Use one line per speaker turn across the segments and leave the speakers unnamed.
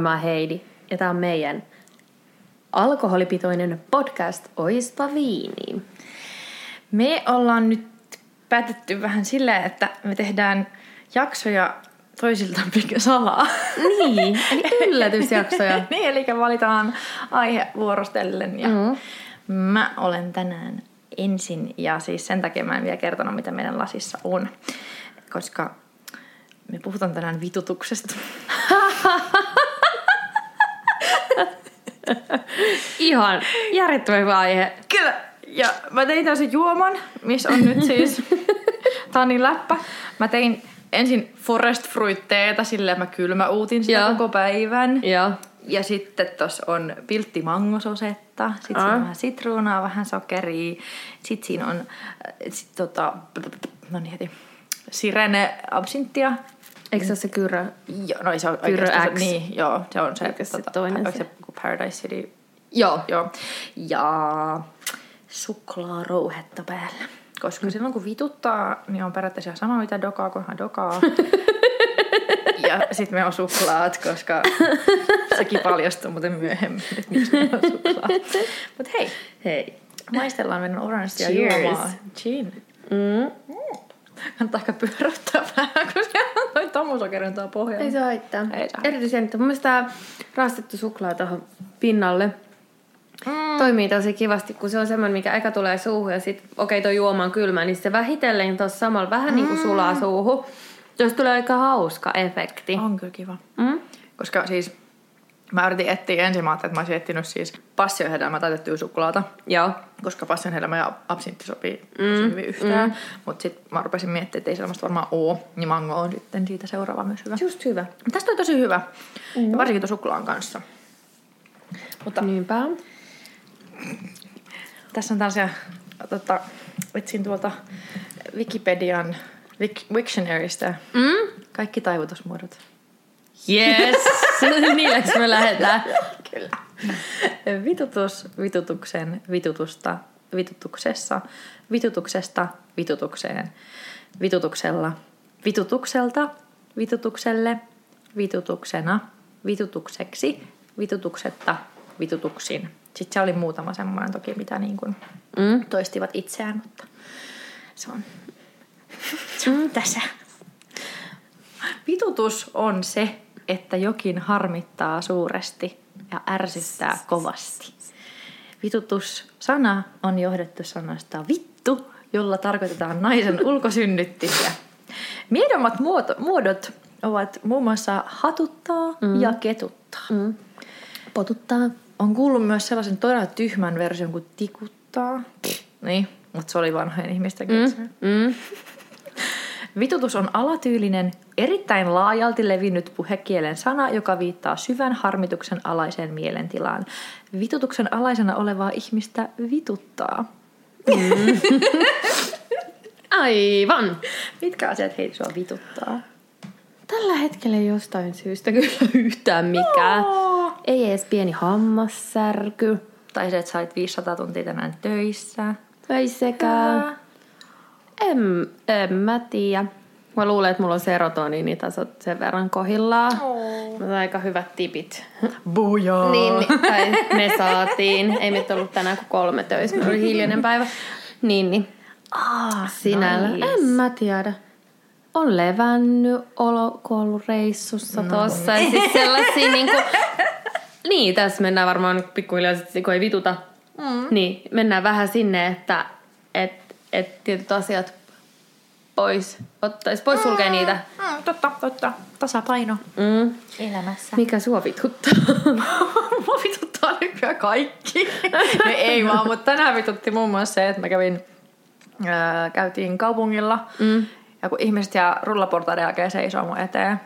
moi, mä oon
Heidi. Ja tää on meidän alkoholipitoinen podcast Oispa viiniin.
Me ollaan nyt päätetty vähän silleen, että me tehdään jaksoja toisilta salaa.
Niin, eli yllätysjaksoja.
niin, eli valitaan aihe vuorostellen. Ja mm. Mä olen tänään ensin, ja siis sen takia mä en vielä kertonut, mitä meidän lasissa on. Koska me puhutaan tänään vitutuksesta.
Ihan järjettömän hyvä aihe.
Kyllä. Ja mä tein tämmöisen juoman, missä on nyt siis Tanin läppä. Mä tein ensin forest fruit teetä silleen, mä kylmä uutin sitä koko päivän.
Ja.
Ja sitten tuossa on piltti mangososetta, sitten siinä on vähän sitruunaa, vähän sokeria, sitten siinä on sit tota, no niin heti, sirene absinttia.
Eikö se ole se kyrö?
Joo, no se on
kyrö X.
Niin, joo, se on se.
Mikä se tota, toinen
se? se Paradise City?
Joo.
joo. Ja suklaarouhetta päällä. Koska mm. silloin kun vituttaa, niin on periaatteessa sama mitä dokaa, kunhan dokaa. ja sitten me on suklaat, koska sekin paljastuu muuten myöhemmin, että miksi me on suklaat. Mut hei,
hei.
Maistellaan meidän oranssia juomaa.
Chin. Mm.
Kannattaa ehkä pyöräyttää vähän, kun siellä on toi tomusokerin tuo pohjalla.
Ei se haittaa. Ei se Erityisen, että mun mielestä tämä rastettu suklaa tuohon pinnalle mm. toimii tosi kivasti, kun se on semmoinen, mikä eka tulee suuhun ja sitten okei okay, toi juoma on kylmä, niin se vähitellen tuossa samalla vähän mm. niin kuin sulaa suuhun. Jos tulee aika hauska efekti.
On kyllä kiva. Mm? Koska siis Mä yritin etsiä ensin, mä että mä olisin etsinyt siis passionhedelmää täytettyä suklaata.
Joo.
Koska passionhedelmä ja absintti sopii mm. hyvin yhteen. Mm. Mutta sitten mä rupesin miettimään, että ei sellaista varmaan oo. Niin mango on sitten siitä seuraava myös hyvä.
Just hyvä.
Tästä on tosi hyvä. Mm. Ja varsinkin tuon suklaan kanssa.
Mutta Niinpä.
Tässä on tällaisia, tota, etsin tuolta Wikipedian Wiktionarystä mm? kaikki taivutusmuodot.
Yes! Niilleksi me lähdetään.
Kyllä. Vitutus, vitutuksen, vitutusta, vitutuksessa, vitutuksesta, vitutukseen, vitutuksella, vitutukselta, vitutukselle, vitutuksena, vitutukseksi, vitutuksetta, vitutuksin. Sitten se oli muutama semmoinen toki, mitä niin kuin mm. toistivat itseään, mutta se on, se on mm. tässä. Vitutus on se, että jokin harmittaa suuresti ja ärsyttää kovasti. Vitutus-sana on johdettu sanasta vittu, jolla tarkoitetaan naisen ulkosynnyttisiä. Miedommat muodot ovat muun muassa hatuttaa mm. ja ketuttaa. Mm.
Potuttaa.
On kuullut myös sellaisen todella tyhmän version kuin tikuttaa. Niin, mutta se oli vanhojen ihmisten mm. mm. Vitutus on alatyylinen, erittäin laajalti levinnyt puhekielen sana, joka viittaa syvän harmituksen alaiseen mielentilaan. Vitutuksen alaisena olevaa ihmistä vituttaa. Mm.
Aivan.
Mitkä asiat heitä sua vituttaa?
Tällä hetkellä jostain syystä kyllä yhtään mikään. Oh. Ei edes pieni hammassärky.
Tai se, että sait 500 tuntia tänään töissä.
Ei sekään. En, en mä tiedä. Mä luulen, että mulla on serotoniinitasot sen verran kohillaan. Oh. Mä aika hyvät tipit.
Bujaa!
niin, niin, tai me saatiin. Ei meitä ollut tänään kuin kolme töissä. Meillä oli hiljainen päivä. Niin, niin.
Ah,
Sinällä. Nice. En mä tiedä. On levännyt, olo, kun ollut reissussa no. tossa. Ja siis sellaisia niinku... Niin, tässä mennään varmaan pikkuhiljaa, kun ei vituta. Mm. Niin, mennään vähän sinne, että et, et tietyt asiat pois, ottaisi pois sulkee mm, niitä.
Mm, totta, totta. Tasapaino
mm.
elämässä.
Mikä sua vituttaa?
Mua vituttaa nykyään kaikki. no ei vaan, mutta tänään vitutti muun muassa se, että mä kävin, ää, käytiin kaupungilla mm. ja kun ihmiset jää rullaportaiden jälkeen seisoo mun eteen.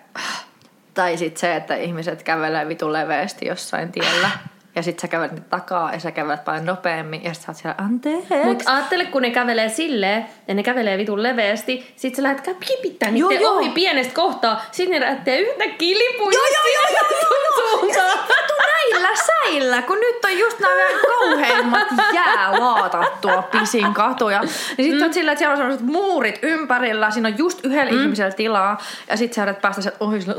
Tai sitten se, että ihmiset kävelee vitun leveästi jossain tiellä. Ja sit sä kävelet takaa ja sä kävelet paljon nopeammin ja sit sä oot siellä anteeksi.
Mut ajattele, kun ne kävelee silleen ja ne kävelee vitun leveästi, sit sä lähdet pipittää niiden joo, ohi joo. pienestä kohtaa, sit ne lähtee yhtäkkiä lipuja
joo, joo, joo, joo, joo, joo.
suuntaan.
Vittu näin millä säillä, kun nyt on just nämä kauheimmat jäälaatat tuo pisin katuja. Niin sitten mm. sillä, että siellä on sellaiset muurit ympärillä, siinä on just yhdellä mm. ihmisellä tilaa, ja sitten sä yrität päästä sieltä ohi sillä,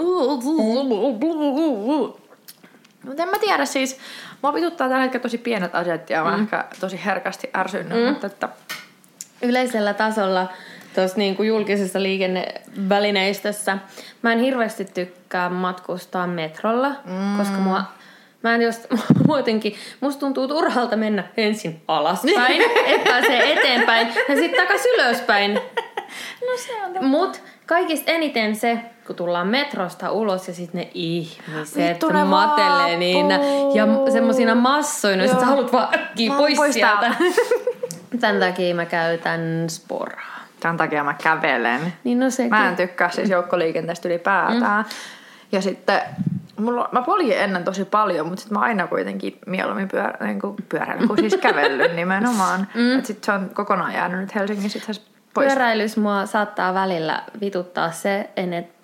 mutta en mä tiedä siis, mua vituttaa tällä hetkellä tosi pienet asiat ja mä mm. ehkä tosi herkästi ärsynyt, mm. mutta että...
Yleisellä tasolla tuossa niinku julkisessa liikennevälineistössä mä en hirveästi tykkää matkustaa metrolla, mm. koska mua Mä en just, muutenkin, musta tuntuu turhalta mennä ensin alaspäin, että pääsee eteenpäin ja sitten takas ylöspäin.
No se on totta.
Mut kaikista eniten se, kun tullaan metrosta ulos ja sitten ne ihmiset
Vittu,
matelee niin ja semmosina massoina, sit sä haluat vaan äkkiä pois,
pois
sieltä. Tämän takia mä käytän sporaa.
Tämän takia mä kävelen.
Niin no sekin.
Mä en tykkää siis joukkoliikenteestä ylipäätään. Mm. Ja sitten mulla, mä poljin ennen tosi paljon, mutta sitten mä aina kuitenkin mieluummin pyörä, niin kuin pyöräillyt kuin siis kävellyt nimenomaan. Mm. Sitten se on kokonaan jäänyt nyt Helsingissä itse asiassa pois.
Pyöräilys mua saattaa välillä vituttaa se, että et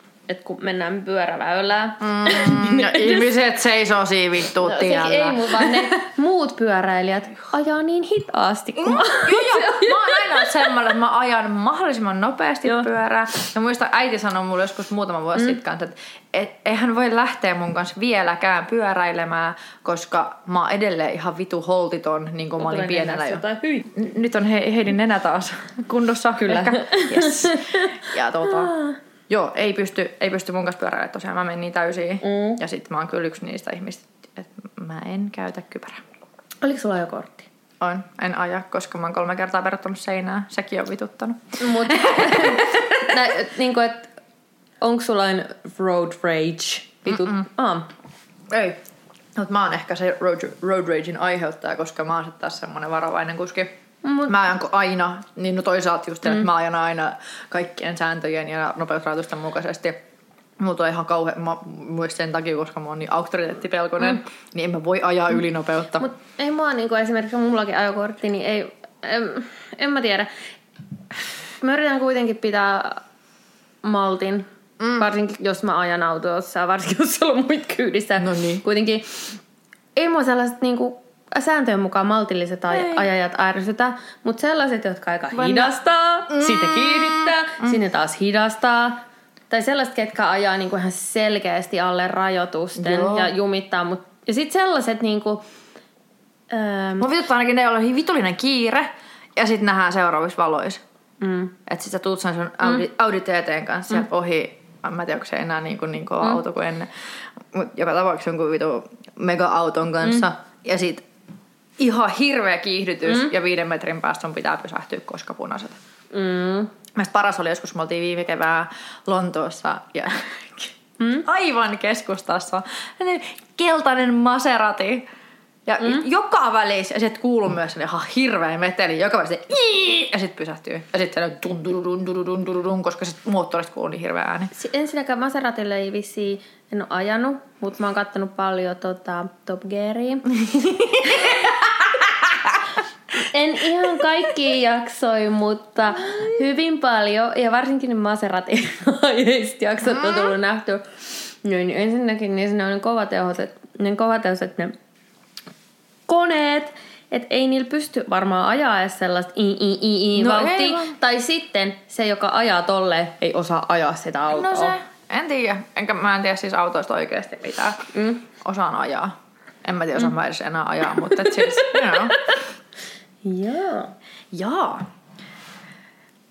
kun mennään pyöräväylää.
Mm, ja ihmiset seisoo siinä vittu
No,
tiellä.
sekin ei mun, vaan ne muut pyöräilijät ajaa niin hitaasti.
Mm,
mä...
joo, joo. Mä oon aina semmoinen, että mä ajan mahdollisimman nopeasti
Joo.
pyörää. Ja muista äiti sanoi mulle joskus muutama vuosi mm. sitten kanssa, että et, eihän voi lähteä mun kanssa vieläkään pyöräilemään, koska mä oon edelleen ihan vitu holtiton, niin kuin mä olin pienenä jo.
Jotain, hyi.
N- Nyt on he, Heidin nenä taas kunnossa.
Kyllä.
Ehkä. Yes. Ja tuota, joo, ei pysty, ei pysty mun kanssa pyöräilemään tosiaan. Mä menen niin täysiin. Mm. Ja sitten mä oon kyllä yksi niistä ihmistä, että mä en käytä kypärää.
Oliko sulla jo kortti?
On, en aja, koska mä oon kolme kertaa verottanut seinää. Sekin on vituttanut.
Mut, nä, niinku, et, onko sulla road rage? Vitut, ah,
Ei. Mutta mä oon ehkä se road, road ragein aiheuttaja, koska mä oon sitten taas semmonen varovainen kuski.
Mut-
Mä ajan aina, niin no toisaalta just, mm. että mä ajan aina kaikkien sääntöjen ja nopeusrajoitusten mukaisesti. Mulla tulee ihan kauhean, mä, myös sen takia, koska mä oon niin auktoriteettipelkonen, mm. niin en mä voi ajaa ylinopeutta.
Mut ei mua niinku esimerkiksi, mullakin ajokortti, niin ei, en, en mä tiedä. Mä yritän kuitenkin pitää maltin, mm. varsinkin jos mä ajan autossa, varsinkin jos siellä on muita kyydissä.
No niin.
Kuitenkin ei mua sellaiset niinku sääntöjen mukaan maltilliset aj-
Ei.
ajajat ärsytä, mutta sellaiset, jotka aika
Vaan-
hidastaa, mm. sitten kiihdyttää, mm. sinne taas hidastaa. Tai sellaiset, ketkä ajaa niinku ihan selkeästi alle rajoitusten
Joo.
ja jumittaa. Mut, ja sitten sellaiset niinku... Öö,
Mua vituttaa ainakin ne, joilla on vitullinen kiire, ja sitten nähdään seuraavissa valoissa.
mm,
Että sit sä tuut sen sun Audi, mm. Audi TTn kanssa sieltä ohi. Mä en tiedä, onko se enää niin, kuin, niin kova mm. auto kuin ennen. Mutta joka tapauksessa jonkun vitu mega-auton kanssa. Mm. Ja sit ihan hirveä kiihdytys. Mm. Ja viiden metrin päästä sun pitää pysähtyä, koska punaiset.
mm,
Mielestäni paras oli joskus, me oltiin viime kevää Lontoossa ja mm? aivan keskustassa. Keltainen Maserati. Ja mm? joka välissä, ja sitten kuuluu myös ihan hirveä meteli, joka välissä se ja sitten pysähtyy. Ja sitten se dun dun dun dun dun dun dun, koska sit moottorista kuuluu niin hirveä ääni.
Si- Ensinnäkään Maseratille ei vissiin, en ole ajanut, mutta mä oon kattonut paljon tota, Top Gearia. en ihan kaikki jaksoi, mutta hyvin paljon, ja varsinkin ne Maseratin jaksot on tullut nähty. Niin ensinnäkin niin ne on ne kovatehoiset, ne koneet, että ei niillä pysty varmaan ajaa edes sellaista i i i i
No
vauhtia. Tai sitten se, joka ajaa tolle, ei osaa ajaa sitä autoa.
No se, en tiedä. Enkä mä en tiedä siis autoista oikeasti mitään.
Mm.
Osaan ajaa. En mä tiedä, osaan mä edes enää ajaa, mutta siis, you know.
Joo.
Jaa.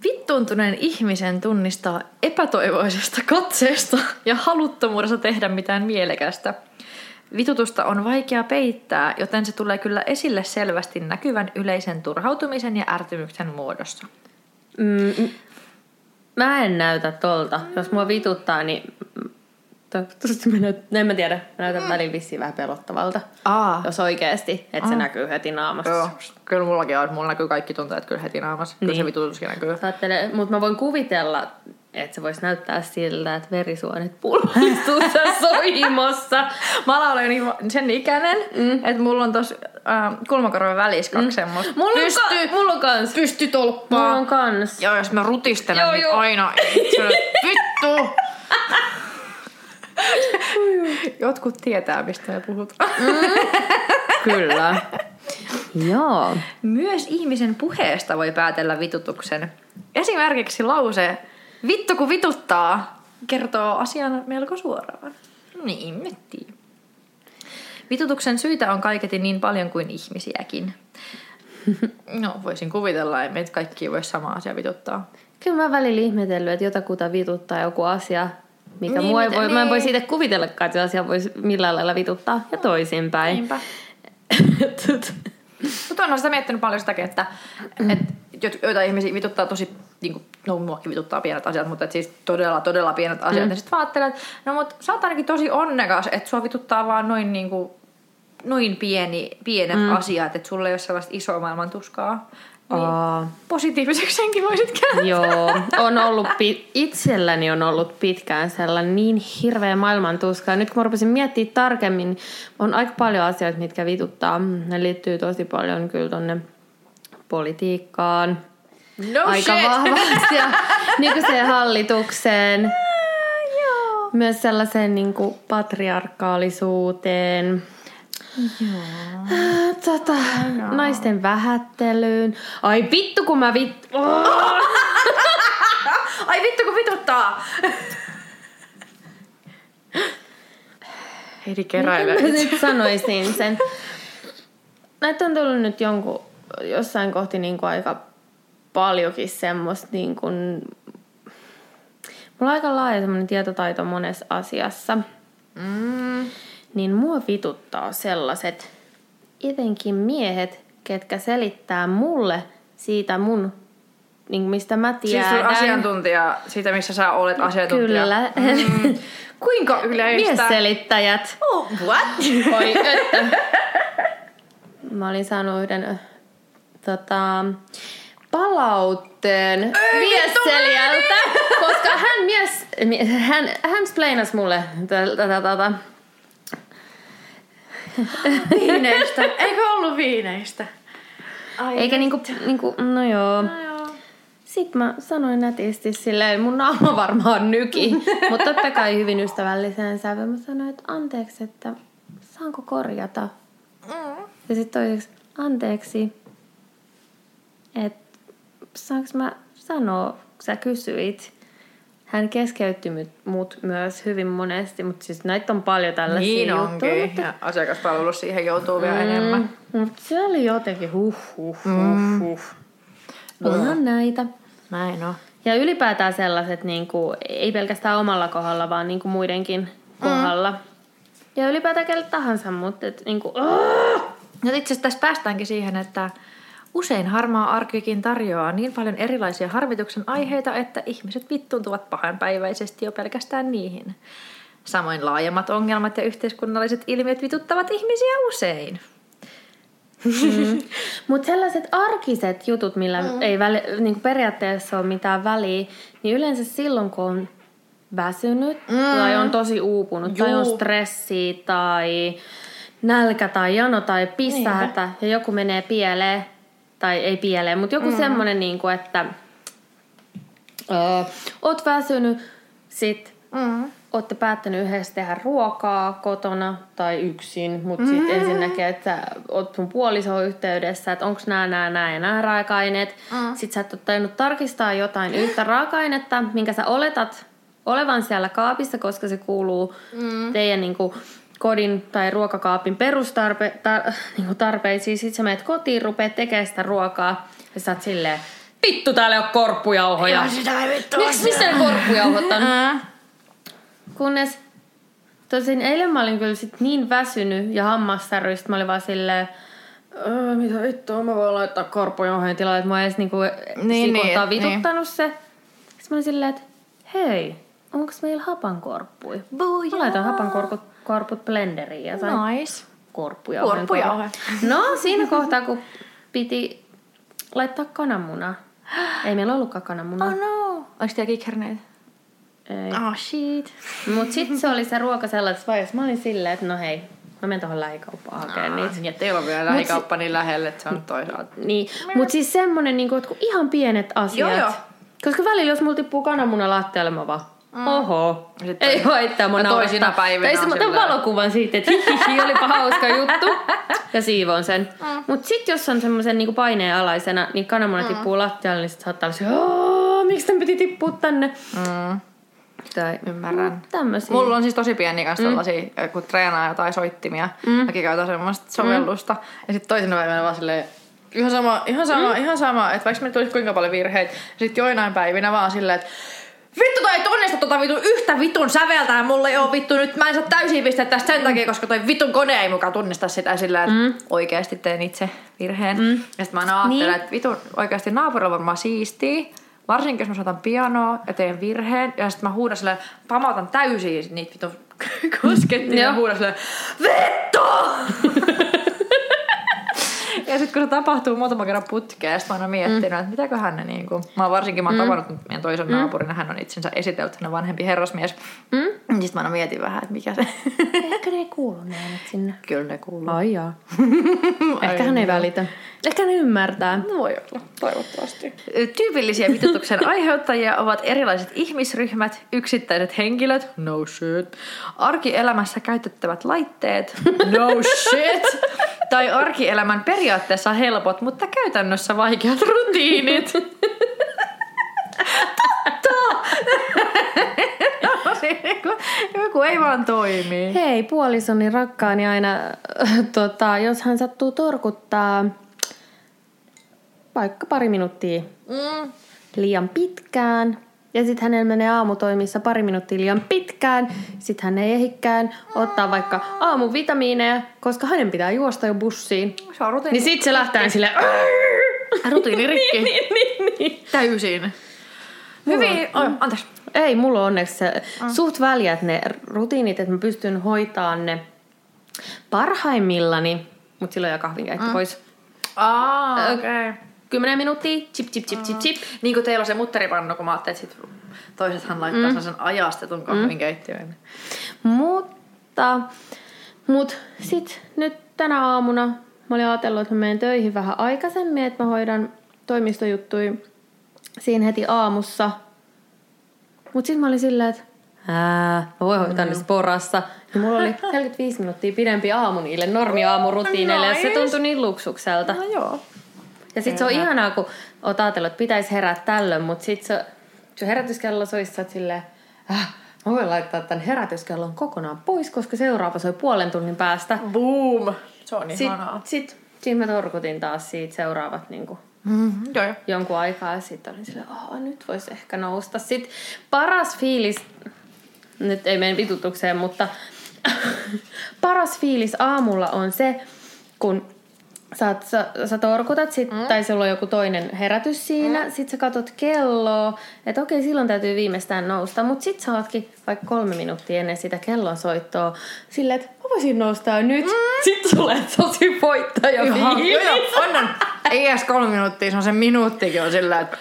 Vittuuntuneen ihmisen tunnistaa epätoivoisesta katseesta ja haluttomuudesta tehdä mitään mielekästä. Vitutusta on vaikea peittää, joten se tulee kyllä esille selvästi näkyvän yleisen turhautumisen ja ärtymyksen muodossa.
Mm, mm. mä en näytä tolta. Jos mua vituttaa, niin toivottavasti mä näytän, en mä tiedä, mä näytän välillä vissiin vähän pelottavalta.
Aa.
Jos oikeesti, että se näkyy heti naamassa.
Joo, kyllä mullakin on. Mulla näkyy kaikki tunteet kyllä heti naamassa. Kyllä se
Niin.
vitutuskin näkyy.
Mutta mä voin kuvitella, että se voisi näyttää siltä, että verisuonet pullistuu tässä sohimossa.
Mä olen niin, sen ikäinen, mm. että mulla on tossa äh, kulmakorvan välissä kaksi mm. semmoista.
Mulla on,
Pysty,
ka- mulla on kans.
pystytolppaa.
Mulla on kans.
Joo, jos mä rutistelen,
Joo,
niin
joo.
aina vittu! Jotkut tietää, mistä me puhutaan.
Kyllä. Joo.
Myös ihmisen puheesta voi päätellä vitutuksen. Esimerkiksi lause vittu kun vituttaa kertoo asian melko suoraan. Niin, mettiin. Vitutuksen syitä on kaiketi niin paljon kuin ihmisiäkin. No, voisin kuvitella, että meitä kaikki voi sama asia vituttaa.
Kyllä mä välillä ihmetellyt, että jotakuta vituttaa joku asia, mikä
Niin,
niin, mua ei
mitä-
voi, mä en voi
niin.
siitä kuvitellakaan, että se asia voisi millään lailla vituttaa ja toisinpäin.
Niinpä. Mutta on sitä miettinyt paljon sitäkin, että et, jot- joita ihmisiä vituttaa tosi, niin kuin, no muakin vituttaa pienet asiat, mutta et siis todella, todella pienet asiat. Mm. Ja sitten ajattelee, että no mut sä oot ainakin tosi onnekas, että sua vituttaa vaan noin niin kuin, noin pieni, pienet mm. asiat, että sulla ei ole sellaista isoa maailman tuskaa. Niin positiiviseksi senkin voisit kääntää.
Joo, on ollut, itselläni on ollut pitkään sellainen niin hirveä maailmantuska. Nyt kun mä rupesin miettimään tarkemmin, niin on aika paljon asioita, mitkä vituttaa. Ne liittyy tosi paljon kyllä tonne politiikkaan.
No
aika
shit.
vahvasti ja nykyiseen hallitukseen.
Joo.
Myös sellaiseen niin kuin patriarkaalisuuteen.
Joo.
Äh, Tota, naisten vähättelyyn. Ai vittu kun mä vit... Oh!
Ai vittu kun vituttaa! Heidi keräilee.
Miten mä nyt sanoisin sen? Näitä on tullut nyt jonkun, jossain kohti niin kuin aika paljonkin semmoista niin kuin... Mulla on aika laaja semmoinen tietotaito monessa asiassa.
Mm.
Niin mua vituttaa sellaiset etenkin miehet, ketkä selittää mulle siitä mun, niin mistä mä
Siis
tiedän.
sun asiantuntija, siitä missä sä olet asiantuntija.
Kyllä.
Mm. Kuinka yleistä?
Miesselittäjät.
Oh, what?
Oi, että. Mä olin saanut yhden tota, palautteen miesselijältä, koska hän mies, mie- hän, hän spleinasi mulle tätä, tätä, tätä
Viineistä. Eikö ollut viineistä? Ai
eikä niinku, niinku, no joo.
No joo.
Sitten mä sanoin nätisti silleen, mun naama varmaan nyki, mutta totta kai hyvin ystävälliseen sävyyn. Mä sanoin, että anteeksi, että saanko korjata?
Mm.
Ja sitten toiseksi, anteeksi, että saanko mä sanoa, kun sä kysyit. Hän keskeytti mut- myös hyvin monesti, mutta siis näitä on paljon tällaisia
Niin
juttuja.
onkin.
Mutta,
Ja asiakaspalvelus siihen joutuu vielä enemmän.
mutta se oli jotenkin huh huh huh huh. Onhan näitä.
Näin on.
Ja ylipäätään sellaiset, niin kuin, ei pelkästään omalla kohdalla, vaan niin kuin muidenkin kohdalla. Ja ylipäätään kelle tahansa, mutta et, niin kuin,
No itse asiassa tässä päästäänkin siihen, että usein harmaa arkikin tarjoaa niin paljon erilaisia harmituksen aiheita, että ihmiset vittuuntuvat pahanpäiväisesti jo pelkästään niihin. Samoin laajemmat ongelmat ja yhteiskunnalliset ilmiöt vituttavat ihmisiä usein.
Mutta sellaiset arkiset jutut, millä mm. ei väli, niin periaatteessa ole mitään väliä, niin yleensä silloin, kun on väsynyt mm. tai on tosi uupunut Juu. tai on stressi tai nälkä tai jano tai pissähätä ja joku menee pieleen, tai ei pieleen, mutta joku mm. semmoinen, niin kuin, että öö, oot väsynyt, sit
Mm.
ootte päättänyt yhdessä tehdä ruokaa kotona tai yksin, mutta mm-hmm. sitten ensinnäkin, että oot sun puolisoon yhteydessä, että onko nämä, nämä, nämä ja nämä raaka-aineet. Mm. Sitten sä et ole tajunnut tarkistaa jotain yhtä raaka-ainetta, minkä sä oletat olevan siellä kaapissa, koska se kuuluu mm. teidän niin kuin, kodin tai ruokakaapin perustarpe, tar, niin tarpeisiin. Sitten sä menet kotiin, rupeat tekemään sitä ruokaa ja sä oot silleen, vittu täällä ei ole korppujauhoja.
sitä ei vittu
Miksi, missä ne korppujauhot on? Kunnes tosin eilen mä olin kyllä sit niin väsynyt ja hammassäryistä, mä olin vaan silleen, "Öö, mitä vittua, mä voin laittaa korppujoheen tilalle, että mä edes niinku
Niin, niin,
vituttanut se. Sitten mä olin silleen, että hei, onko meillä hapankorppui? Mä laitan hapankorput korput blenderiin ja sain
Nice.
korppujauheen.
Korppujauhe.
No, siinä kohtaa, kun piti laittaa kananmunaa. Ei meillä ollutkaan kananmunaa.
Oh no. Onko teillä kikherneitä?
Ei.
Oh shit.
Mut sit se oli se ruoka sellaisessa vaiheessa. Mä olin silleen, että no hei, mä menen tuohon lähikauppaan hakemaan niitä.
Ja teillä on vielä lähikauppa niin lähelle, että se on toisaalta.
Niin, mut siis semmonen niinku, että ihan pienet asiat.
Joo, joo.
Koska välillä jos mulla tippuu kananmuna lattialle, mä vaan, Oho.
Sitten-
Ei haittaa mun
toisina päivinä
Tai se
silleen-
valokuvan siitä, että hihihi, olipa hauska juttu. Ja siivoon sen.
Mm.
Mut sit jos on semmoisen niinku paineen alaisena, niin kananmuna tippuu lattialle, niin sit saattaa olla se, "Aa, miksi tän piti tippua tänne?
Mm.
Tai
Ymmärrän.
tämmösiä.
Mulla on siis tosi pieni kanssa sellaisia, kun treenaa jotain soittimia. Mm. Mäkin käytän semmoista sovellusta. Ja sitten toisena päivänä vaan silleen, ihan sama, ihan sama, mm. ihan sama, että vaikka me tulisi kuinka paljon virheitä. Sitten joinain päivinä vaan silleen, että Vittu toi ei tunnista tota vitun yhtä vitun säveltä ja mulla ei oo vittu nyt, mä en saa täysin pistetä tästä sen takia, koska toi vitun kone ei mukaan tunnista sitä sillä, että mm. oikeasti teen itse virheen. Mm. Ja sit mä aina ajattelen,
Niin.
että vitun oikeasti naapurilla varmaan siistii. Varsinkin jos mä soitan pianoa ja teen virheen. Ja sitten mä huudan silleen, pamautan täysin niitä vitun koskettimia ja huudan silleen, vittu! ja sitten kun se tapahtuu muutama kerran putkeen, sitten mä oon miettinyt, mm. että mitäköhän ne niinku... Mä oon varsinkin, mä oon tavannut nyt meidän toisen mm. naapurin, hän on itsensä esitellyt, hän on vanhempi herrasmies. Mm. Sitten mä aina mietin vähän, että mikä se...
Ehkä ne ei kuulu ne äänet sinne.
Kyllä ne kuuluu.
Ai jaa. Ehkä hän ei välitä. Ehkä ne ymmärtää.
No voi olla, toivottavasti. Tyypillisiä vitutuksen aiheuttajia ovat erilaiset ihmisryhmät, yksittäiset henkilöt, no shit, arkielämässä käytettävät laitteet, no shit, tai arkielämän periaatteessa helpot, mutta käytännössä vaikeat rutiinit. Totta! Joku ei vaan toimi.
Hei, puolisoni rakkaani aina, tota, jos hän sattuu torkuttaa vaikka pari minuuttia
Mm.
liian pitkään, ja sitten hänellä menee aamutoimissa pari minuuttia liian pitkään, sitten hän ei ehikään ottaa vaikka aamuvitamiineja, koska hänen pitää juosta jo bussiin.
Se on rutiini.
Niin sitten se lähtee sille
Rutiini rikki.
niin, niin, niin.
Täysin. Hyvin. Oh, anteeksi.
Ei, mulla on onneksi se suht väljät ne rutiinit, että mä pystyn hoitaan ne parhaimmillani, mutta silloin jää kahvinkäyttö mm. pois.
Aa,
Ö,
okei. Okay.
10 minuuttia, chip, chip, chip, chip, chip.
Niin kuin teillä on se mutteripannu, kun mä ajattelin, että sit toisethan laittaa mm. sen ajastetun kahvinkeittiön.
Mutta, mut sit nyt tänä aamuna mä olin ajatellut, että mä menen töihin vähän aikaisemmin, että mä hoidan toimistojuttuja siinä heti aamussa. Mut sit mä olin silleen, että Ää, mä voin hoitaa ne sporassa. Ja mulla oli 45 minuuttia pidempi aamu niille normiaamurutiineille, ja se
Nice.
tuntui niin luksukselta.
No joo.
Ja sit se on ihanaa, kun oot ajatellut, että pitäisi herätä tällöin, mutta sit se, se herätyskello soisi, sä silleen, äh, mä voin laittaa tämän herätyskellon kokonaan pois, koska seuraava soi puolen tunnin päästä.
Boom. Se on
Sitten
ihanaa.
sit, sit mä torkutin taas siitä seuraavat niin kuin,
Mm, joo, joo.
jonkun aikaa ja sitten olin silleen, oh, nyt voisi ehkä nousta. Sitten paras fiilis, nyt ei mene vitutukseen, mutta paras fiilis aamulla on se, kun sä, oot, sä, sä torkutat sit, mm. tai sulla on joku toinen herätys siinä, mm. sit sä katot kelloa, että okei silloin täytyy viimeistään nousta, mutta sit sä ootkin vaikka kolme minuuttia ennen sitä kellon soittoa silleen, että mä voisin nousta nyt. Mm. Sitten tulee tosi voittaja
Joo, joo. Ei edes kolme minuuttia, se on se minuuttikin on sillä, että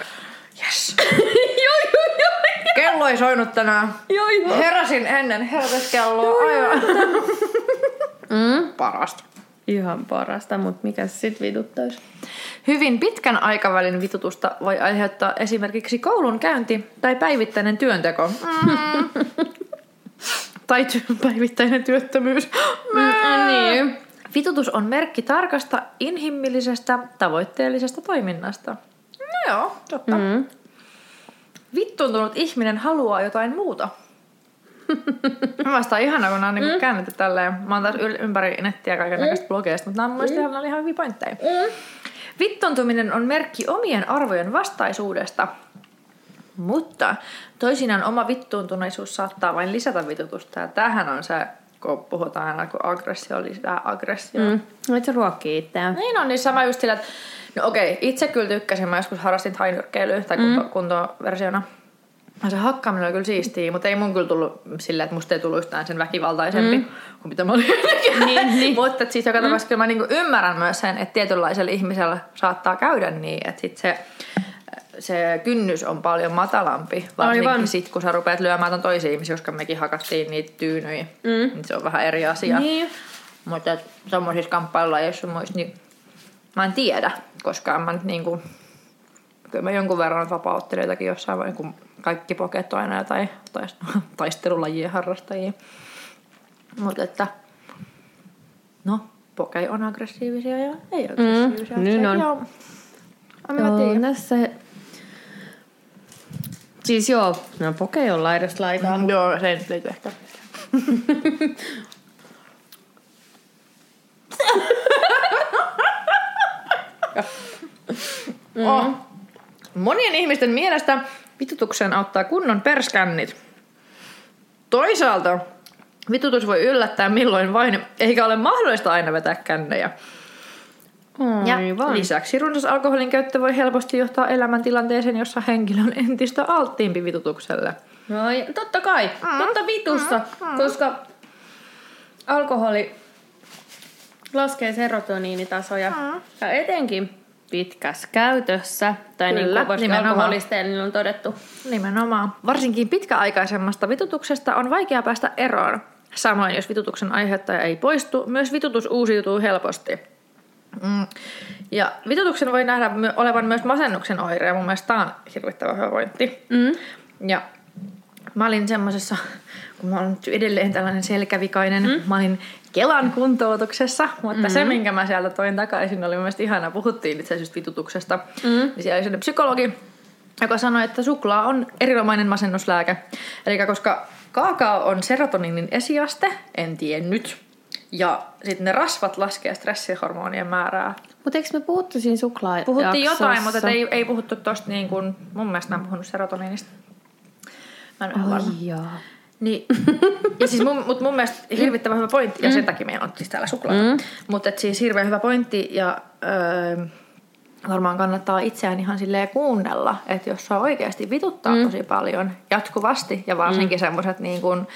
yes.
joo, joo, joo.
Kello ei soinut tänään.
Joo, joo.
Heräsin ennen herätyskelloa. Aivan.
Mm.
Parasta.
Ihan parasta, mutta mikä sit vituttaisi?
Hyvin pitkän aikavälin vitutusta voi aiheuttaa esimerkiksi koulun käynti tai päivittäinen työnteko. Mm. tai ty- päivittäinen työttömyys.
Mm, niin.
Vitutus on merkki tarkasta, inhimillisestä, tavoitteellisesta toiminnasta. No joo, totta. Mm.
Mm.
Vittuuntunut ihminen haluaa jotain muuta. Mä vastaan ihanaa, kun nämä on niinku mm. käännetty tälleen. Mä oon taas yl- ympäri nettiä kaiken näköistä blogeista, mutta nämä on mun mielestä ihan, ihan hyviä pointteja.
Mm.
Vittontuminen on merkki omien arvojen vastaisuudesta. Mutta toisinaan oma vittuuntuneisuus saattaa vain lisätä vitutusta. Ja tämähän on se, kun puhutaan aina, kun aggressio lisää aggressio. Mm.
Mm. Nyt se ruokkii itseään.
Niin on, niin sama just sillä, että no okei, itse kyllä tykkäsin, mä joskus harrastin tainyrkkeilyä tai kunto, mm. kuntoversiona. Ja se hakkaaminen oli kyllä siistiä, mutta ei mun kyllä tullut silleen, että musta ei tullut yhtään sen väkivaltaisempi mm. kuin mitä mä olin
Niin, niin.
Mutta siis joka tapauksessa kyllä mä niinku ymmärrän myös sen, että tietynlaisella ihmisellä saattaa käydä niin, että sit se, se kynnys on paljon matalampi. Varsinkin
Aivan.
sit, kun sä rupeat lyömään ton toisia ihmisiä, koska mekin hakattiin niitä tyynyjä.
Mm.
Niin se on vähän eri asia.
Niin.
Mutta semmoisissa kamppailulajeissa muissa, niin mä en tiedä, koska mä nyt niinku kyllä mä jonkun verran vapauttelijoitakin jossain vaiheessa, kun kaikki poket on aina jotain taist- taistelulajien harrastajia. Mutta että, no, pokei on aggressiivisia ja ei aggressiivisia.
Mm, niin
Sekin
on. Joo,
tiedä.
tässä... Siis joo, no poke on laidasta laitaa.
Mm, Joo, se ei nyt liity ehkä. oh. Monien ihmisten mielestä vitutukseen auttaa kunnon perskännit. Toisaalta vitutus voi yllättää milloin vain, eikä ole mahdollista aina vetää kännejä. Ja lisäksi runsas alkoholin käyttö voi helposti johtaa elämäntilanteeseen, jossa henkilö on entistä alttiimpi vitutukselle.
No, totta kai, totta vitussa, koska alkoholi laskee serotoniinitasoja. Ja etenkin pitkässä käytössä, tai niin
Kyllä,
kuin varsinkin
nimenomaan.
alkoholisteilla niin on todettu.
Nimenomaan. Varsinkin pitkäaikaisemmasta vitutuksesta on vaikea päästä eroon. Samoin, jos vitutuksen aiheuttaja ei poistu, myös vitutus uusiutuu helposti. Mm. Ja vitutuksen voi nähdä olevan myös masennuksen oire, ja mun mielestä tämä on hirvittävän hyvä pointti.
Mm.
Ja mä olin semmosessa, kun mä olen nyt edelleen tällainen selkävikainen, mm. mä olin Kelan kuntoutuksessa, mutta mm-hmm. se, minkä mä sieltä toin takaisin, oli mun mielestä ihana. Puhuttiin itse asiassa vitutuksesta. Mm. Niin siellä oli sellainen psykologi, joka sanoi, että suklaa on erinomainen masennuslääke. Eli koska kaakao on serotoniinin esiaste, en tiennyt. Ja sitten ne rasvat laskee stressihormonien määrää.
Mutta eikö me puhuttu siinä suklaa
Puhuttiin jotain, mutta ei, ei puhuttu tosta niin kuin, mun mielestä mä en puhunut serotoniinista. Mä en ihan varma.
Jaa.
Niin, ja siis mun, mut mun mielestä hirvittävän hyvä pointti, ja sen takia meillä on siis täällä suklaata. Mm. Mutta siis hirveän hyvä pointti, ja öö, varmaan kannattaa itseään ihan silleen kuunnella, että jos sua oikeasti vituttaa mm. tosi paljon jatkuvasti, ja varsinkin mm. semmoiset niin kuin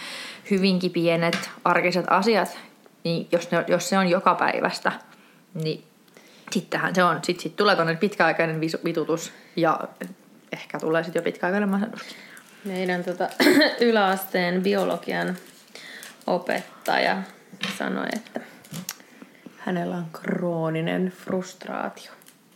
hyvinkin pienet arkiset asiat, niin jos, ne, jos se on joka päivästä, niin sittenhän se on, sit, sit tulee tuonne pitkäaikainen vitutus, ja ehkä tulee sitten jo pitkäaikainen masennuskin.
Meidän tota, yläasteen biologian opettaja sanoi, että hänellä on krooninen frustraatio.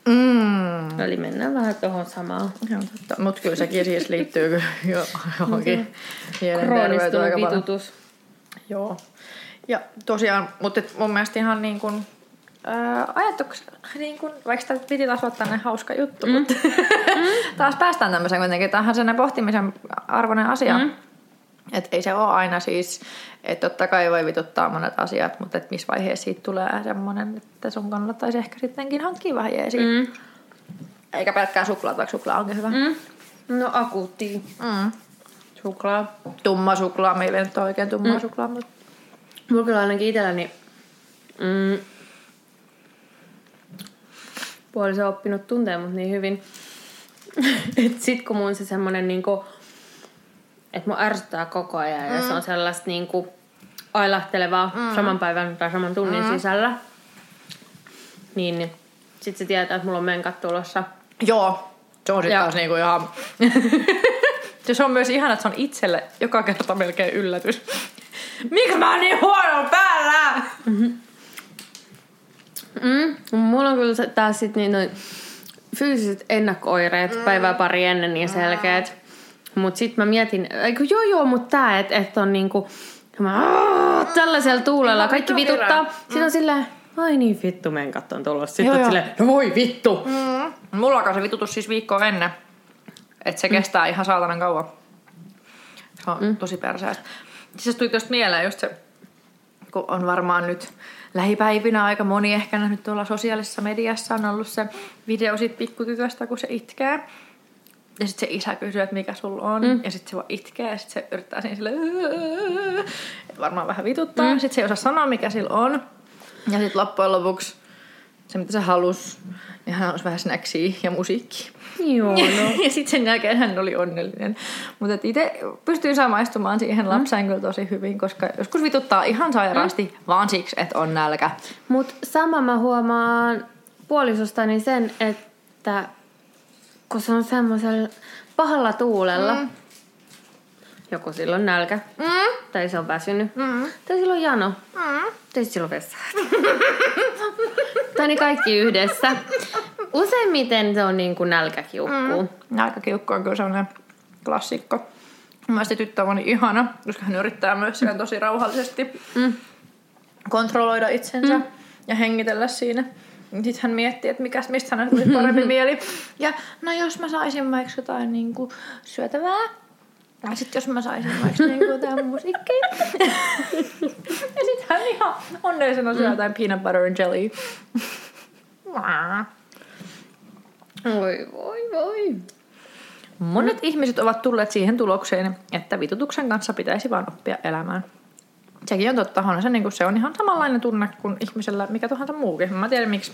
Mm.
Eli mennään vähän tuohon samaan.
Joo, totta. Mut kyllä sekin siis liittyy jo, johonkin mielenterveyteen
vitutus.
Joo. Ja tosiaan, mutta mun mielestä ihan niin kuin, ää, ajatuks, niin kuin, vaikka tämä piti taas olla tämmöinen hauska juttu, mm. mutta taas päästään tämmöiseen kuitenkin. Tämähän on pohtimisen arvoinen asia. Mm. Että ei se ole aina siis, että totta kai voi vituttaa monet asiat, mutta että missä vaiheessa siitä tulee semmoinen, että sun kannattaisi ehkä sittenkin hankkia vähän jeesiä. Mm.
Mm.
Eikä pelkkää suklaata, vaikka suklaa onkin hyvä.
Mm. No akuutti
Mm.
suklaa.
Tumma suklaa, meillä ei nyt ole oikein tummaa mm. suklaa, mutta
Mulla kyllä ainakin itselläni mm, puoliso on oppinut tuntee mut niin hyvin. että sit kun mun se semmonen niinku, että mun ärsyttää koko ajan mm. ja se on sellaista niinku ailahtelevaa mm. saman päivän tai saman tunnin mm. sisällä, niin sit se tietää, että mulla on menkat tulossa.
joo, se on sitten taas niinku ihan... Ja se on myös ihana, että se on itselle joka kerta melkein yllätys. Miksi mä oon niin huono päällä?
Mm. Mulla on kyllä taas sit niin noin fyysiset ennakko-oireet mm. päivää pari ennen niin selkeät. Mut sit mä mietin, eikö joo joo, mut tää, että et on niinku mä, aah, tällaisella tuulella
Ihan
kaikki vituttaa.
hirveä.
Sitten on silleen, ai niin vittu, menkat on tulossa. Sitten
Joo,
on silleen, no voi vittu.
Mm. Mulla alkaa se vitutus siis viikkoa ennen. Että se kestää ihan saatanan kauan. Se on mm. tosi perseestä. Siis tuli tuosta mieleen just se, kun on varmaan nyt lähipäivinä aika moni ehkä nähnyt tuolla sosiaalisessa mediassa on ollut se video siitä pikkutytöstä, kun se itkee. Ja sitten se isä kysyy, että mikä sulla on. Mm. Ja sitten se vaan itkee ja sitten se yrittää siinä sille varmaan vähän vituttaa. Mm. Sitten se ei osaa sanoa, mikä sillä on. Ja sitten loppujen lopuksi se, mitä se halusi, niin hän halusi vähän snacksia ja musiikkia.
Joo, no.
ja sitten sen jälkeen hän oli onnellinen. Mutta itse pystyy samaistumaan siihen lapseen kyllä tosi hyvin, koska joskus vituttaa ihan sairaasti, mm. vaan siksi, että on nälkä.
Mut sama mä huomaan puolisostani sen, että kun se on semmoisella pahalla tuulella, mm. Joko silloin nälkä,
Mm.
tai se on väsynyt,
Mm.
tai silloin jano,
Mm.
tai silloin vessa. tai niin kaikki yhdessä. Useimmiten se on niin kuin nälkäkiukku. Mm.
Nälkäkiukku on kyllä sellainen klassikko. Mielestäni tyttö on ihana, koska hän yrittää myös siellä tosi rauhallisesti mm. kontrolloida itsensä mm. ja hengitellä siinä. Sitten hän miettii, että mikäs, mistä hän tuli parempi mieli. Ja no jos mä saisin vaikka jotain niin kuin, syötävää, ja sitten jos mä saisin vaikka niin jotain musiikkia. ja sitten hän ihan onnellisena syö jotain peanut butter and jelly.
Voi, voi, voi.
Monet ihmiset ovat tulleet siihen tulokseen, että vitutuksen kanssa pitäisi vaan oppia elämään. Sekin on totta, on se, niin se on ihan samanlainen tunne kuin ihmisellä mikä tahansa muukin. Mä tiedän miksi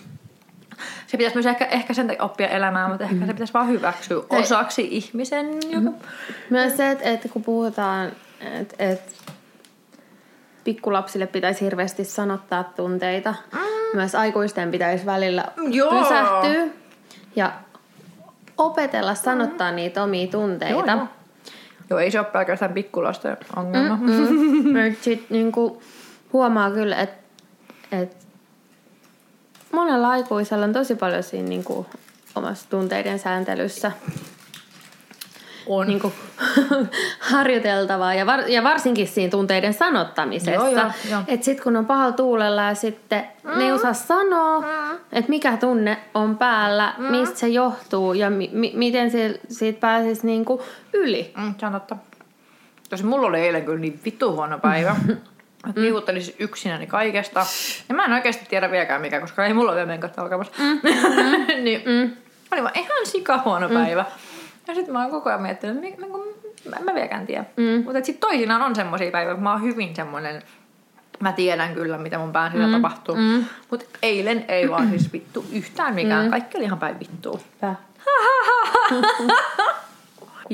se pitäisi myös ehkä, ehkä sen oppia elämään, mutta ehkä se pitäisi vaan hyväksyä osaksi ihmisen. Joka...
Myös se, että, että kun puhutaan, että, että pikkulapsille pitäisi hirveästi sanottaa tunteita. Mm. Myös aikuisten pitäisi välillä
Joo.
pysähtyä ja opetella sanottaa mm. niitä omia tunteita.
Joo, joo. Joo, ei se ole pelkästään pikkulasten ongelma.
Mm, mm. Sitten niinku huomaa kyllä, että et monella aikuisella on tosi paljon siinä niinku omassa tunteiden sääntelyssä
On.
niin kuin, harjoiteltavaa ja, var, ja varsinkin siinä tunteiden sanottamisessa.
Joo, joo, joo.
Että sitten kun on pahalla tuulella ja sitten mm. ne ei osaa sanoa, mm. että mikä tunne on päällä, mm. mistä se johtuu ja mi, mi, miten se, siitä pääsisi niin kuin yli.
Mm, se on totta. Tosi mulla oli eilen kyllä niin vittu huono päivä. Mä kiukuttelisin yksinäni kaikesta. Ja mä en oikeasti tiedä vieläkään mikä, koska ei mulla ole vielä menkot alkamassa. Mm. niin, mm. Oli vaan ihan sika huono mm. päivä. Ja sitten mä oon koko ajan miettinyt, että mä, mä, mä vieläkään tiedä. Mm. Mutta sitten toisinaan on semmoisia päiviä, kun mä oon hyvin semmoinen, mä tiedän kyllä, mitä mun pään mm. tapahtuu. Mm. Mutta eilen ei vaan siis vittu yhtään mikään. Mm. Kaikki oli ihan päin vittua.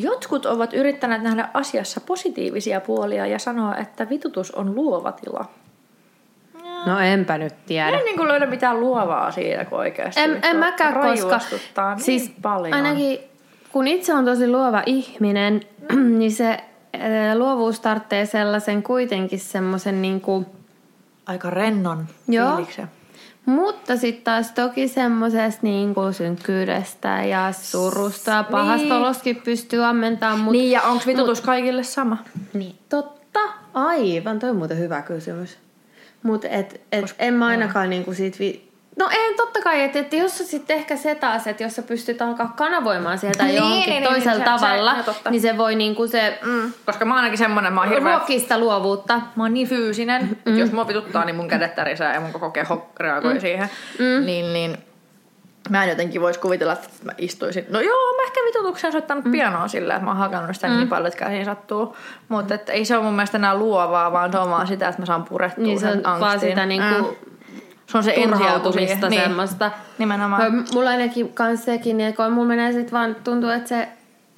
Jotkut ovat yrittäneet nähdä asiassa positiivisia puolia ja sanoa, että vitutus on luova tila.
No enpä nyt tiedä.
En niin kuin löydä mitään luovaa siitä, kun oikeasti.
En, en mäkään, koska
niin
siis
paljon.
ainakin kun itse on tosi luova ihminen, niin se ää, luovuus tarvitsee sellaisen kuitenkin semmoisen niinku,
Aika rennon
Joo.
fiiliksen.
Mutta sitten taas toki semmoisesta niinku synkkyydestä ja surusta ja pahasta
Niin.
oloskin pystyy ammentamaan. Mut,
Niin, ja onko vitutus kaikille sama?
niin, totta. Aivan, toi on muuten hyvä kysymys. Mutta et, et en mä ainakaan niinku siitä... Vi- no en totta kai, että et jos sitten ehkä se taas, että jos sä pystyt alkaa kanavoimaan sieltä
Niin,
johonkin
niin, niin,
toisella
niin, se- se-
tavalla,
no
niin se voi niinku se
Mm. Koska mä oon ainakin semmonen, mä oon hirveä...
ruokista luovuutta.
Mä oon niin fyysinen, mm. että jos mua vituttaa, niin mun kädet tärisää ja mun koko keho reagoi mm. siihen. Mm. Niin, niin mä en jotenkin vois kuvitella, että mä istuisin. No joo, mä ehkä vitutuksen soittanut mm. pianoa sillä, että mä oon hakannut sitä mm. niin paljon, että käsiin sattuu. Mutta että ei se ole mun mielestä enää luovaa, vaan se on vaan sitä, että mä saan purettua
Niin se on
sen
vaan
angstin.
sitä niinku
Mm. Se on se siihen. Niin,
semmoista.
nimenomaan.
Mulla ainakin kans sekin, että kun mulla menee sit vaan, tuntuu, että se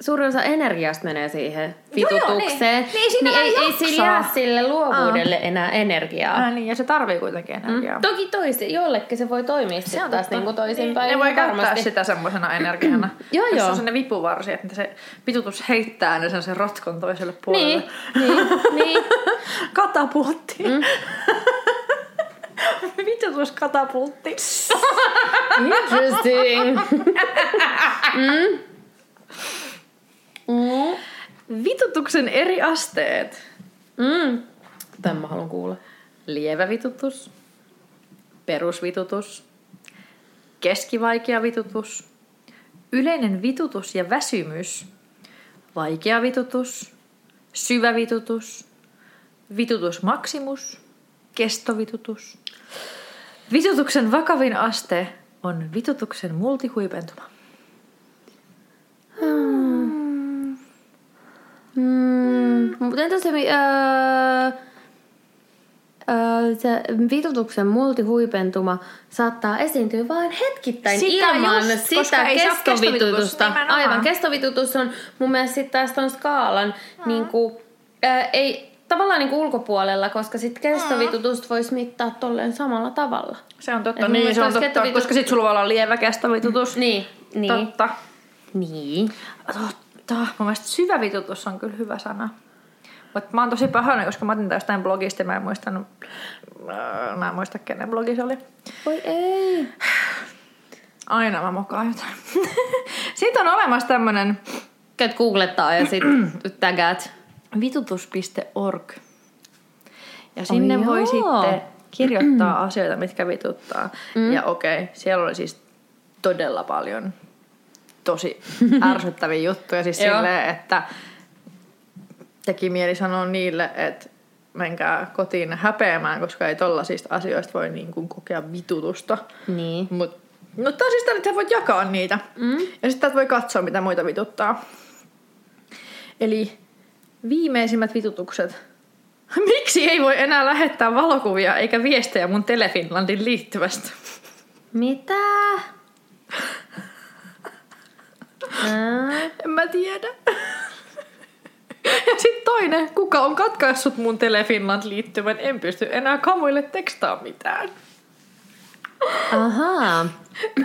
suurin osa energiasta menee siihen
Joo, joo,
vitutukseen.
niin. Niin,
niin ei, ei sillä jää sille luovuudelle enää energiaa.
Ää, niin, ja se tarvii kuitenkin energiaa.
Mm. Toki toisi, jollekin se voi toimia
Se
sitten taas
totta.
niinku toisinpäin.
Ne voi käyttää
varmasti.
sitä semmoisena energiana.
Joo,
Jos
joo.
on sellainen vipuvarsi, että se vitutus heittää ne sen, sen rotkon toiselle puolelle.
Niin, niin, niin.
Katapultti. Mm. Vitutus katapultti.
Interesting. mm. Mm.
Vitutuksen eri asteet.
Mm. Tämän mä haluan kuulla.
Lievä vitutus. Perusvitutus. Keskivaikea vitutus. Yleinen vitutus ja väsymys. Vaikea vitutus. Syvä vitutus. Vitutus maksimus. Kestovitutus. Vitutuksen vakavin aste on vitutuksen multihuipentuma.
Mm, mutta entä se, mi- öö, öö, se vitutuksen multihuipentuma saattaa esiintyä vain hetkittäin
Sitä
ilman
just,
sitä
se
kestovitutusta. Aivan, kestovitutus on mun mielestä sitten taas ton skaalan mm. niin kuin, öö, ei tavallaan niin ulkopuolella, koska sitten kestovitutusta voisi mittaa tolleen samalla tavalla.
Se on totta.
Et
Niin, se on totta,
kestovitus-
koska sit sulla voi olla lievä kestovitutus.
Niin, niin.
Totta.
Niin.
Totta. Mun mielestä syvä vitutus on kyllä hyvä sana. Mutta mä oon tosi pahoillani, koska mä otin jostain blogista ja mä en muistanut, äh, mä en muista kenen blogi se oli.
Oi ei.
Aina mä mokaan jotain. Sitten on olemassa tämmönen
Käyt googlettaa ja sit tägät.
vitutus.org. Ja sinne
Oi
voi
joo.
sitten kirjoittaa asioita, mitkä vituttaa. Mm. Ja okei, siellä oli siis todella paljon tosi ärsyttäviä juttuja. Siis silleen, että teki mieli sanoa niille, että menkää kotiin häpeämään, koska ei tollasista asioista voi niin kuin kokea vitutusta.
Niin.
Mut, mutta siis tää, että sä voit jakaa niitä. Mm. Ja sitten voi katsoa, mitä muita vituttaa. Eli viimeisimmät vitutukset. Miksi ei voi enää lähettää valokuvia eikä viestejä mun Telefinlandin liittyvästä?
Mitä?
En mä tiedä. Ja sitten toinen, kuka on katkaissut mun Telefinland liittyvän, en pysty enää kamuille tekstaa mitään.
Ahaa.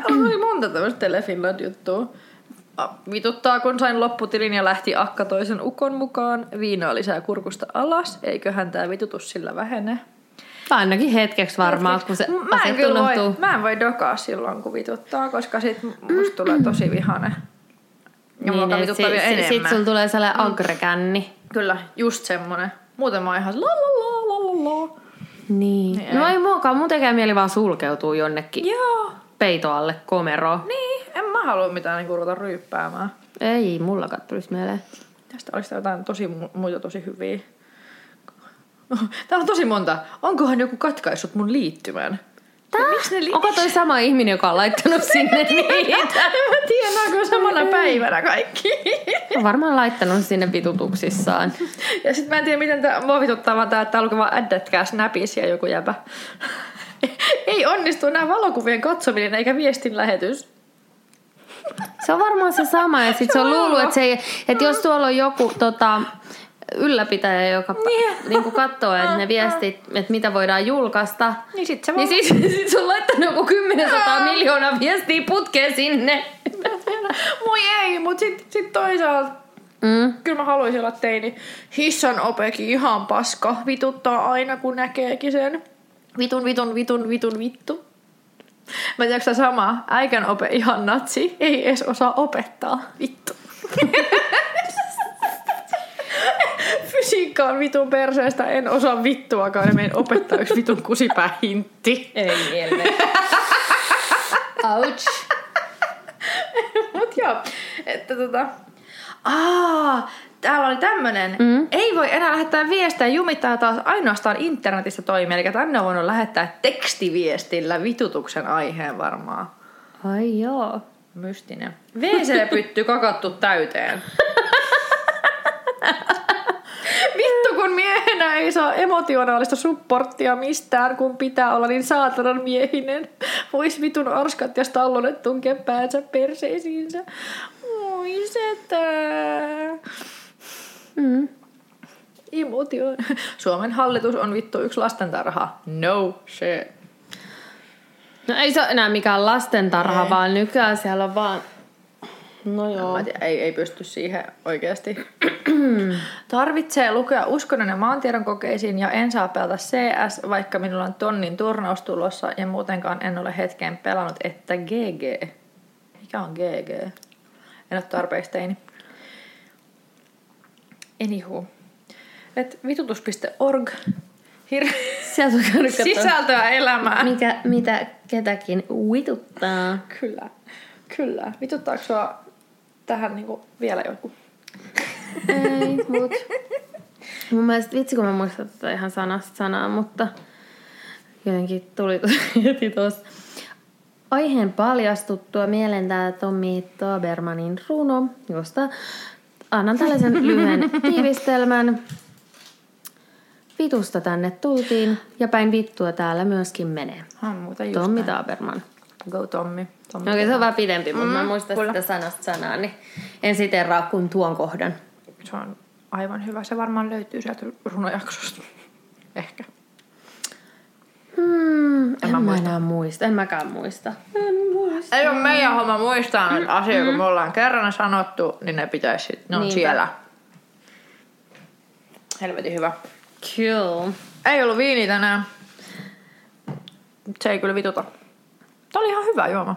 Oli monta tämmöistä Telefinland-juttua. A, Vituttaa, kun sain lopputilin ja lähti akka toisen ukon mukaan. Viinaa lisää kurkusta alas. Eiköhän tää vitutus sillä vähene.
Ainakin hetkeksi varmaan, kun se
mä en, kyllä voi, mä en voi dokaa silloin, kun vituttaa, koska sit musta tulee tosi vihane. Ja niin,
et
vituttaa vielä enemmän.
Sit sulla tulee sellainen agrekänni.
Kyllä, just semmonen. Muuten mä oon ihan la la la la la la.
Niin.
Niin
no
ei.
ei muokaan, mun tekee mieli vaan sulkeutuu jonnekin
Joo.
peitoalle komeroon.
Niin, en mä halua mitään niinku ruveta ryyppäämään.
Ei mullakaan tulisi mieleen.
Tästä olisi jotain tosi mu- muita tosi hyviä. Täällä on tosi monta. Onkohan joku katkaissut mun liittymän?
Tää?
Miksi ne li-
Onko toi sama ihminen, joka on laittanut sinne niitä?
En mä tiedä, onko samana päivänä kaikki.
On varmaan laittanut sinne vitutuksissaan.
Ja sit mä en tiedä, miten tää mua vituttaa vaan tää, että alkoi vaan addetkää snapis ja joku jäbä. Ei onnistu enää valokuvien katsominen eikä viestin lähetys.
Se on varmaan se sama. Ja sit se on luullut, että, se ei, että jos tuolla on joku tota, ylläpitäjä, joka
Niin.
niin kuin katsoo, että ne viestit, että mitä voidaan julkaista,
Niin sit se
niin
vaan...
siis sit se on laittanut joku 10 miljoonaa viestiä putkeen sinne.
Moi ei, mut sit, sit toisaalta
Mm.
Kyllä mä haluaisin olla teini. Hissan opekin ihan paska. Vituttaa aina, kun näkeekin sen. Vitun, vitun, vitun, vitun, vittu. Mä tiedän, sama. Äikän ope ihan natsi. Ei edes osaa opettaa. Vittu. Fysiikka on vitun perseestä. En osaa vittuakaan. Ja meidän opettaa yksi vitun kusipää hintti.
Ei mieleen. Ouch.
Mut joo, että tota... Aa, täällä oli tämmönen. Mm. Ei voi enää lähettää viestejä, jumittaa taas ainoastaan internetissä toimii. Eli tänne on voinut lähettää tekstiviestillä vitutuksen aiheen varmaan.
Ai joo.
Mystinen. WC-pytty kakattu täyteen. Vittu kun miehenä ei saa emotionaalista supporttia mistään, kun pitää olla niin saatanan miehinen. Vois vitun arskat ja stallonet tunkea päänsä perseisiinsä. Oi setää.
Mm.
Emotio. Suomen hallitus on vittu yksi lastentarha. No shit.
No ei se ole enää mikään lastentarha,
Ei.
vaan nykyään siellä on vaan... No joo.
Mä tiedän, ei, ei pysty siihen oikeasti. Tarvitsee lukea uskonnon ja maantiedon kokeisiin ja en saa pelata CS, vaikka minulla on tonnin turnaus tulossa ja muutenkaan en ole hetkeen pelannut, että GG. Mikä on GG? En ole tarpeeksi teini. Anywho. Et vitutus.org. Hir-
Sieltä on käynyt katsoa,
Sisältöä elämään.
mikä, mitä ketäkin vituttaa.
Kyllä. Kyllä. Vituttaako sua tähän niinku vielä joku?
Ei, mut... Mun mielestä vitsi, kun mä muistan tätä ihan sanasta sanaa, mutta jotenkin tuli heti tuossa. Aiheen paljastuttua mielen Tommi Tabermanin runo, josta annan tällaisen lyhyen tiivistelmän. Vitusta tänne tultiin ja päin vittua täällä myöskin menee.
On muuta just
Tommi
näin.
Taberman.
Go Tommi. Tommi.
No, Okei, se on vähän pidempi, mutta mä
Mm,
muistan
kyllä.
sitä sanasta sanaa, niin en siteraa kuin tuon kohdan.
Se on aivan hyvä. Se varmaan löytyy sieltä runojaksosta. Ehkä.
Hmm, en,
mä
mä
muista.
enää muista. En mäkään muista. En muista.
Ei ole meidän homma muistaa näitä asioita, kun me ollaan kerran sanottu, niin ne pitäisi ne on
Niinpä.
siellä. Helvetin hyvä.
Cool.
Ei ollut viini tänään. Se ei kyllä vituta. Tämä oli ihan hyvä juoma.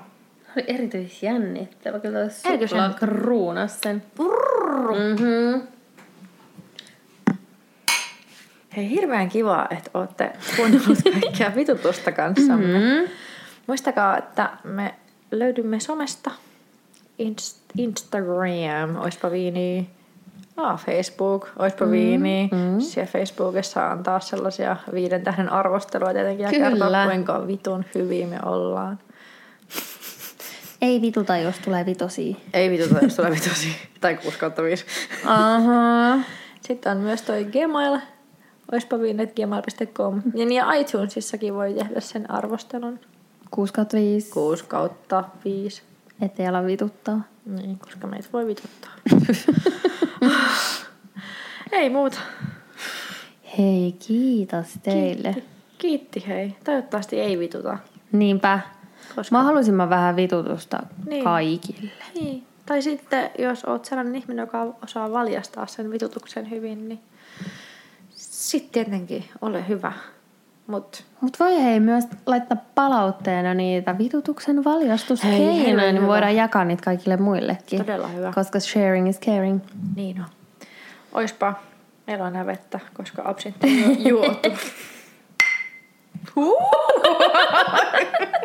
Oli erityisjännittävä, kyllä suklaa kruunas sen. Mm-hmm.
Hei, hirveän kiva, että olette kuunnellut kaikkia vitutusta kanssamme.
Mm.
Muistakaa, että me löydymme somesta. Inst- Instagram, oispa viini. Ah, Facebook, oispa mm, viini. Mm. Siellä Facebookissa on taas sellaisia viiden tähden arvostelua tietenkin ja
Kyllä.
kertoo, kuinka vitun hyviä me ollaan.
Ei vituta, jos tulee vitosia.
Ei vituta, jos tulee vitosi. tai 6 kautta 5.
Aha.
Sitten on myös toi Gmail, oispaviinet.gmail.com. Ja niin iTunesissakin voi tehdä sen arvostelun.
6 kautta 5.
6 kautta 5.
Ettei ala vituttaa.
Niin, koska meitä voi vituttaa. Ei muuta.
Hei, kiitos teille.
Kiitti. Kiitti hei. Toivottavasti ei vituta.
Niinpä.
Koska...
Mahdollisimman vähän vitutusta
Niin.
kaikille.
Niin. Tai sitten, jos oot sellainen ihminen, joka osaa valjastaa sen vitutuksen hyvin, niin sitten tietenkin ole hyvä. Mut
Mutta voi hei myös laittaa palautteena niitä vitutuksen valjastuskeinoja, niin
hyvä.
voidaan jakaa niitä kaikille muillekin.
Todella hyvä.
Koska sharing is caring.
niin on. Oispa, meillä on vettä, koska absintti on ju- juotu.